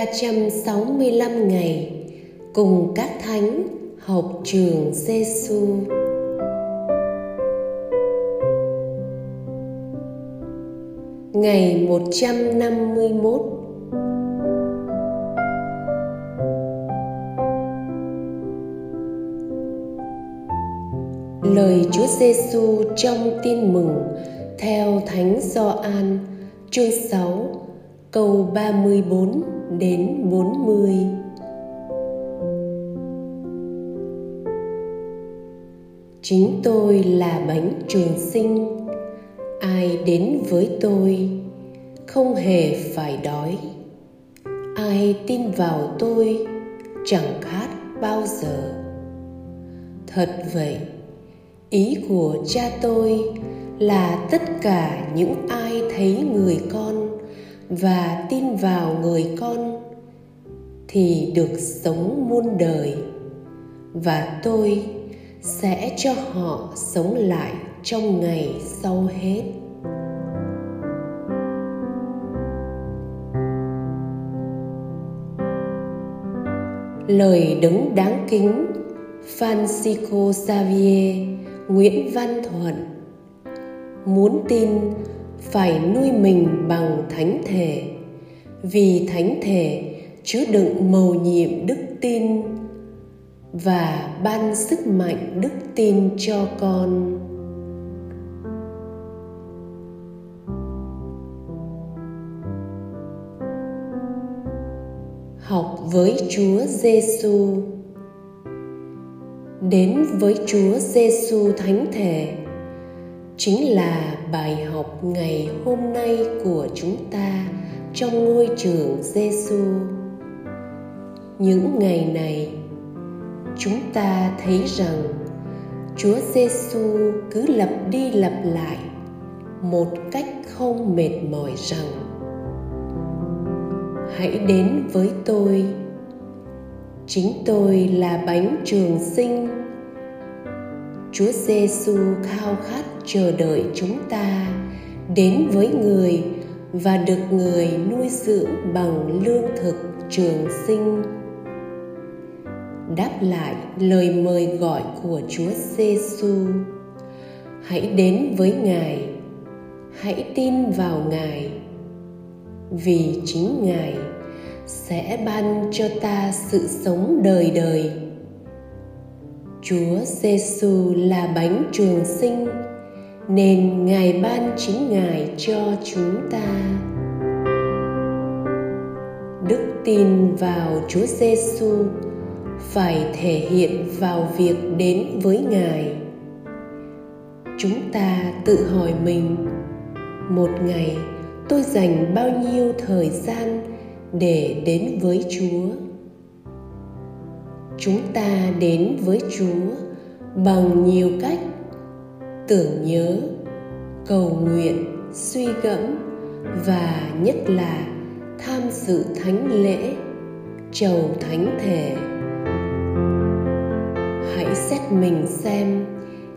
365 ngày, cùng các thánh học trường Giêsu. Ngày 151 Lời Chúa Giêsu trong Tin mừng theo Thánh Gioan, chương 6 câu 34 đến 40. Chính tôi là bánh trường sinh, ai đến với tôi không hề phải đói. Ai tin vào tôi chẳng khát bao giờ. Thật vậy, ý của cha tôi là tất cả những ai thấy người con và tin vào người con thì được sống muôn đời. Và tôi sẽ cho họ sống lại trong ngày sau hết. Lời đứng đáng kính, Francisco Xavier Nguyễn Văn Thuận, muốn tin phải nuôi mình bằng thánh thể vì thánh thể, chứa đựng mầu nhiệm đức tin và ban sức mạnh đức tin cho con học với Chúa Giêsu. Đến với Chúa Giêsu thánh thể, chính là bài học ngày hôm nay của chúng ta trong ngôi trường Giêsu. Những ngày này, chúng ta thấy rằng Chúa Giêsu cứ lặp đi lặp lại một cách không mệt mỏi rằng hãy đến với tôi chính tôi là bánh trường sinh Chúa Giêsu khao khát chờ đợi chúng ta đến với người và được người nuôi dưỡng bằng lương thực trường sinh. Đáp lại lời mời gọi của Chúa Giêsu, hãy đến với Ngài, hãy tin vào Ngài, vì chính Ngài sẽ ban cho ta sự sống đời đời Chúa Giêsu là bánh trường sinh nên Ngài ban chính Ngài cho chúng ta. Đức tin vào Chúa Giêsu phải thể hiện vào việc đến với Ngài. Chúng ta tự hỏi mình, một ngày tôi dành bao nhiêu thời gian để đến với Chúa? chúng ta đến với chúa bằng nhiều cách tưởng nhớ, cầu nguyện, suy gẫm và nhất là tham dự thánh lễ, chầu thánh thể. Hãy xét mình xem,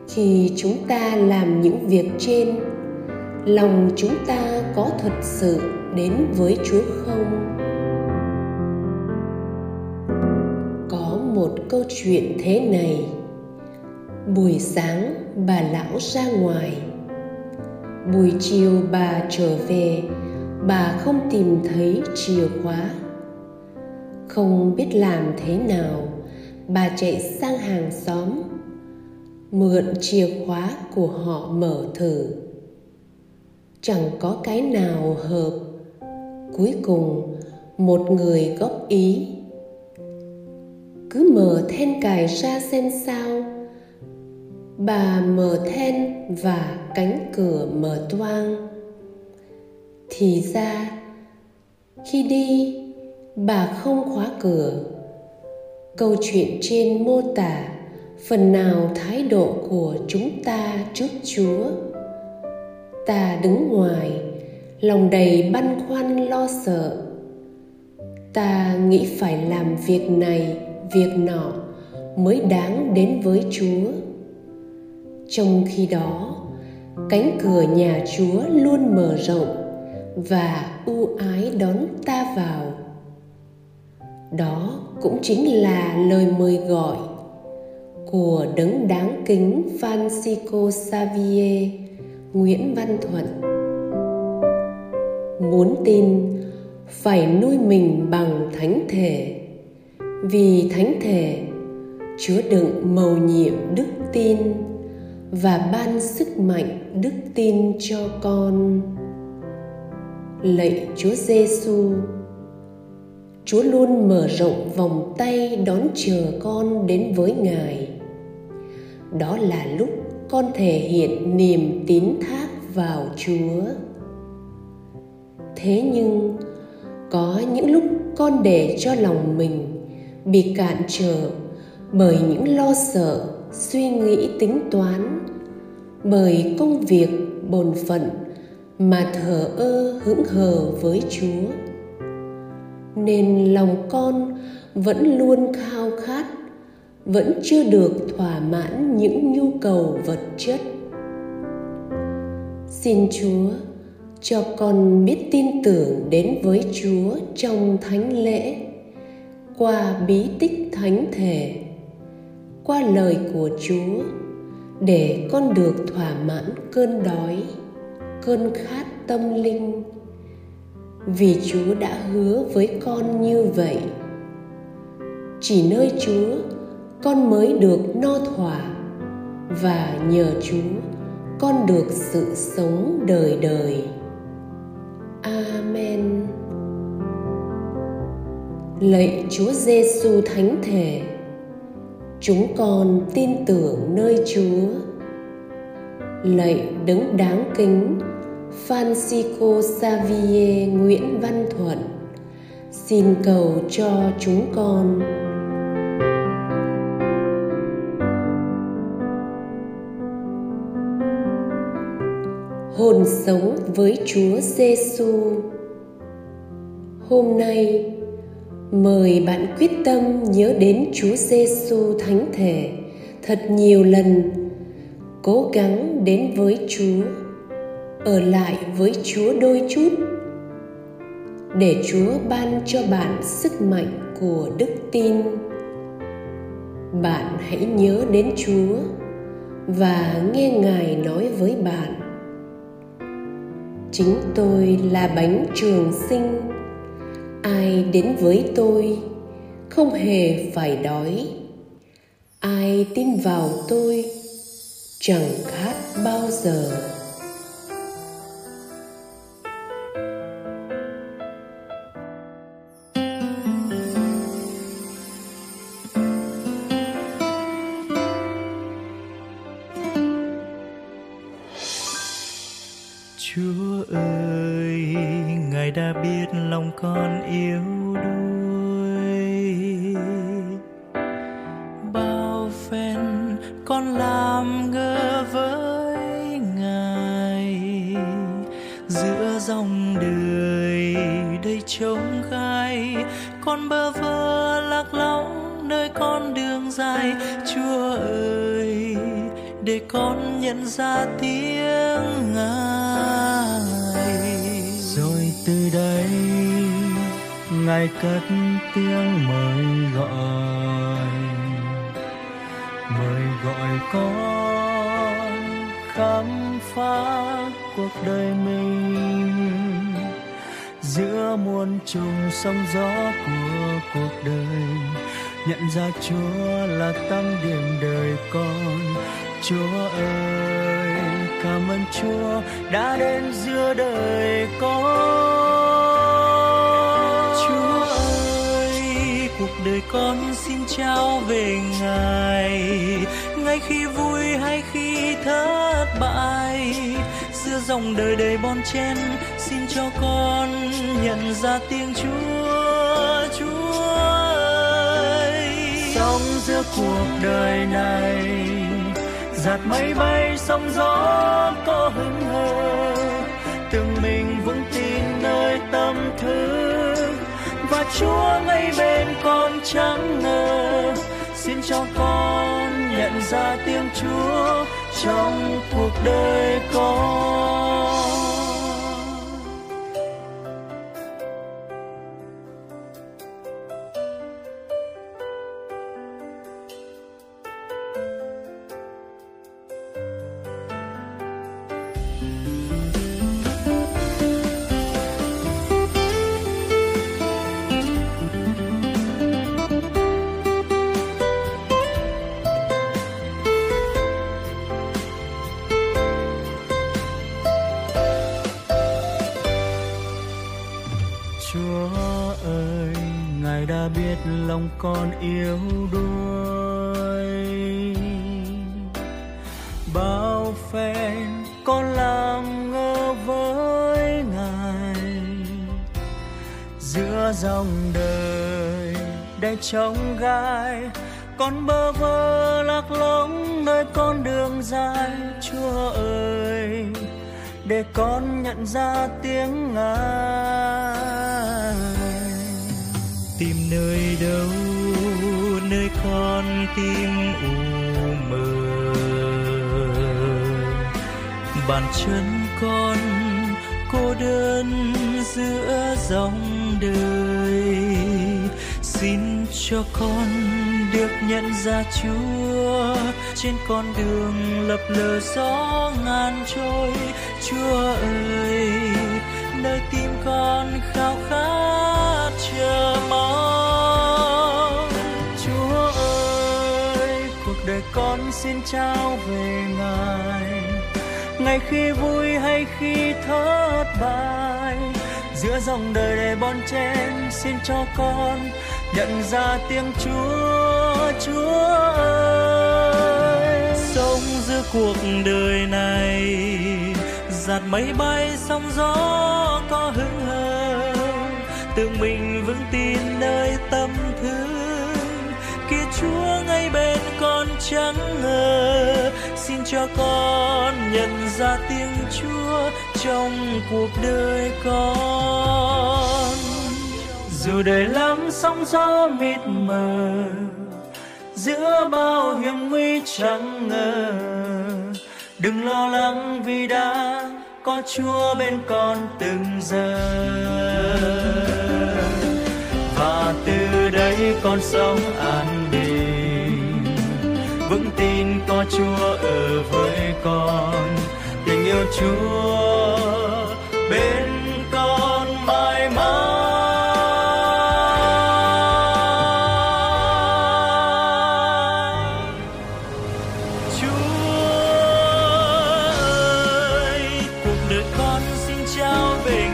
khi chúng ta làm những việc trên, lòng chúng ta có thật sự đến với chúa không? Có một câu chuyện thế này. Buổi sáng bà lão ra ngoài. Buổi chiều bà trở về, bà không tìm thấy chìa khóa. Không biết làm thế nào, bà chạy sang hàng xóm, mượn chìa khóa của họ mở thử. Chẳng có cái nào hợp. Cuối cùng, một người góp ý. Cứ mở then cài ra xem sao bà mở then và cánh cửa mở toang. Thì ra, khi đi, bà không khóa cửa. Câu chuyện trên mô tả phần nào thái độ của chúng ta trước chúa? Ta đứng ngoài, lòng đầy băn khoăn lo sợ. Ta nghĩ phải làm việc này, việc nọ mới đáng đến với chúa trong khi đó, cánh cửa nhà chúa luôn mở rộng và ưu ái đón ta vào. Đó cũng chính là lời mời gọi của đấng đáng kính Francisco Xavier Nguyễn Văn Thuận. Muốn tin, phải nuôi mình bằng thánh thể. Vì thánh thể chứa đựng mầu nhiệm đức tin và ban sức mạnh đức tin cho con. Lạy chúa giêsu chúa luôn mở rộng vòng tay đón chờ con đến với ngài. Đó là lúc con thể hiện niềm tín thác vào chúa. Thế nhưng, có những lúc con để cho lòng mình bị cản trở bởi những lo sợ suy nghĩ tính toán, bởi công việc bổn phận mà thờ ơ hững hờ với chúa. Nên lòng con vẫn luôn khao khát, vẫn chưa được thỏa mãn những nhu cầu vật chất. Xin chúa cho con biết tin tưởng đến với chúa trong thánh lễ, qua bí tích thánh thể qua lời của chúa, để con được thỏa mãn cơn đói, cơn khát tâm linh. Vì chúa đã hứa với con như vậy, chỉ nơi chúa, con mới được no thỏa, và nhờ chúa, con được sự sống đời đời. Amen. Lạy chúa giêsu thánh thể chúng con tin tưởng nơi chúa lạy đấng đáng kính, Francisco Xavier Nguyễn Văn Thuận, xin cầu cho chúng con hồn sống với Chúa Giêsu. Hôm nay mời bạn quyết tâm nhớ đến Chúa Giêsu thánh thể thật nhiều lần, cố gắng đến với Chúa, ở lại với Chúa đôi chút. Để Chúa ban cho bạn sức mạnh của đức tin. Bạn hãy nhớ đến Chúa và nghe Ngài nói với bạn. Chính tôi là bánh trường sinh ai đến với tôi không hề phải đói. Ai tin vào tôi chẳng khát bao giờ. Bao phen con làm ngơ với Ngài. Giữa dòng đời đầy trống gai, con bơ vơ lạc lõng nơi con đường dài. Chúa ơi, để con nhận ra tiếng ngài. Rồi từ đây ngài cất tiếng mời gọi mời gọi con khám phá cuộc đời mình giữa muôn trùng sóng gió của cuộc đời nhận ra chúa là tâm điểm đời con Chúa ơi, cảm ơn Chúa đã đến giữa đời con. Con xin trao về Ngài, ngay khi vui hay khi thất bại. Giữa dòng đời đầy bon chen, xin cho con nhận ra tiếng Chúa, Chúa ơi. Sống giữa cuộc đời này giạt mây bay sóng gió có hứng hờ từng mình vững tin nơi tâm thương và Chúa ngay bên con chẳng ngờ xin cho con nhận ra tiếng Chúa trong cuộc đời con. dòng đời đầy trông gai. Con bơ vơ lạc lõng nơi con đường dài, Chúa ơi, để con nhận ra tiếng ngài. Tìm nơi đâu, nơi con tim u mờ. Bàn chân con cô đơn giữa dòng đời. Xin cho con được nhận ra Chúa. Trên con đường lập lờ gió ngàn trôi. Chúa ơi, nơi tim con khao khát chờ mong. Chúa ơi, cuộc đời con xin trao về Ngài. Ngày khi vui hay khi thất bại giữa dòng đời đầy bon chen. Xin cho con nhận ra tiếng Chúa Chúa ơi. Sống giữa cuộc đời này giạt mây bay sóng gió có hứng hờ. Tự mình vững tin nơi tâm thương. Kia Chúa ngay bên con chẳng ngờ. Xin cho con nhận ra tiếng Chúa trong cuộc đời con. Dù đời lắm sóng gió mịt mờ, giữa bao hiểm nguy chẳng ngờ. Đừng lo lắng vì đã có Chúa bên con từng giờ. Và từ đây con sống an bình. Vững tin có Chúa ở với con yêu Chúa bên con mãi mãi. Chúa ơi cuộc đời con xin trao về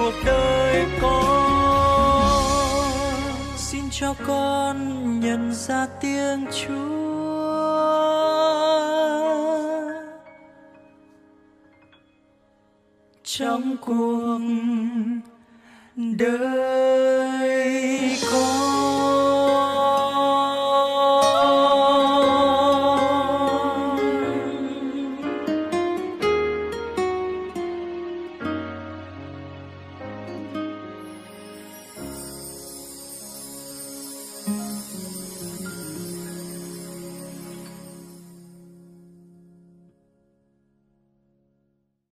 cuộc đời con xin cho con nhận ra tiếng Chúa. Trong cuộc đời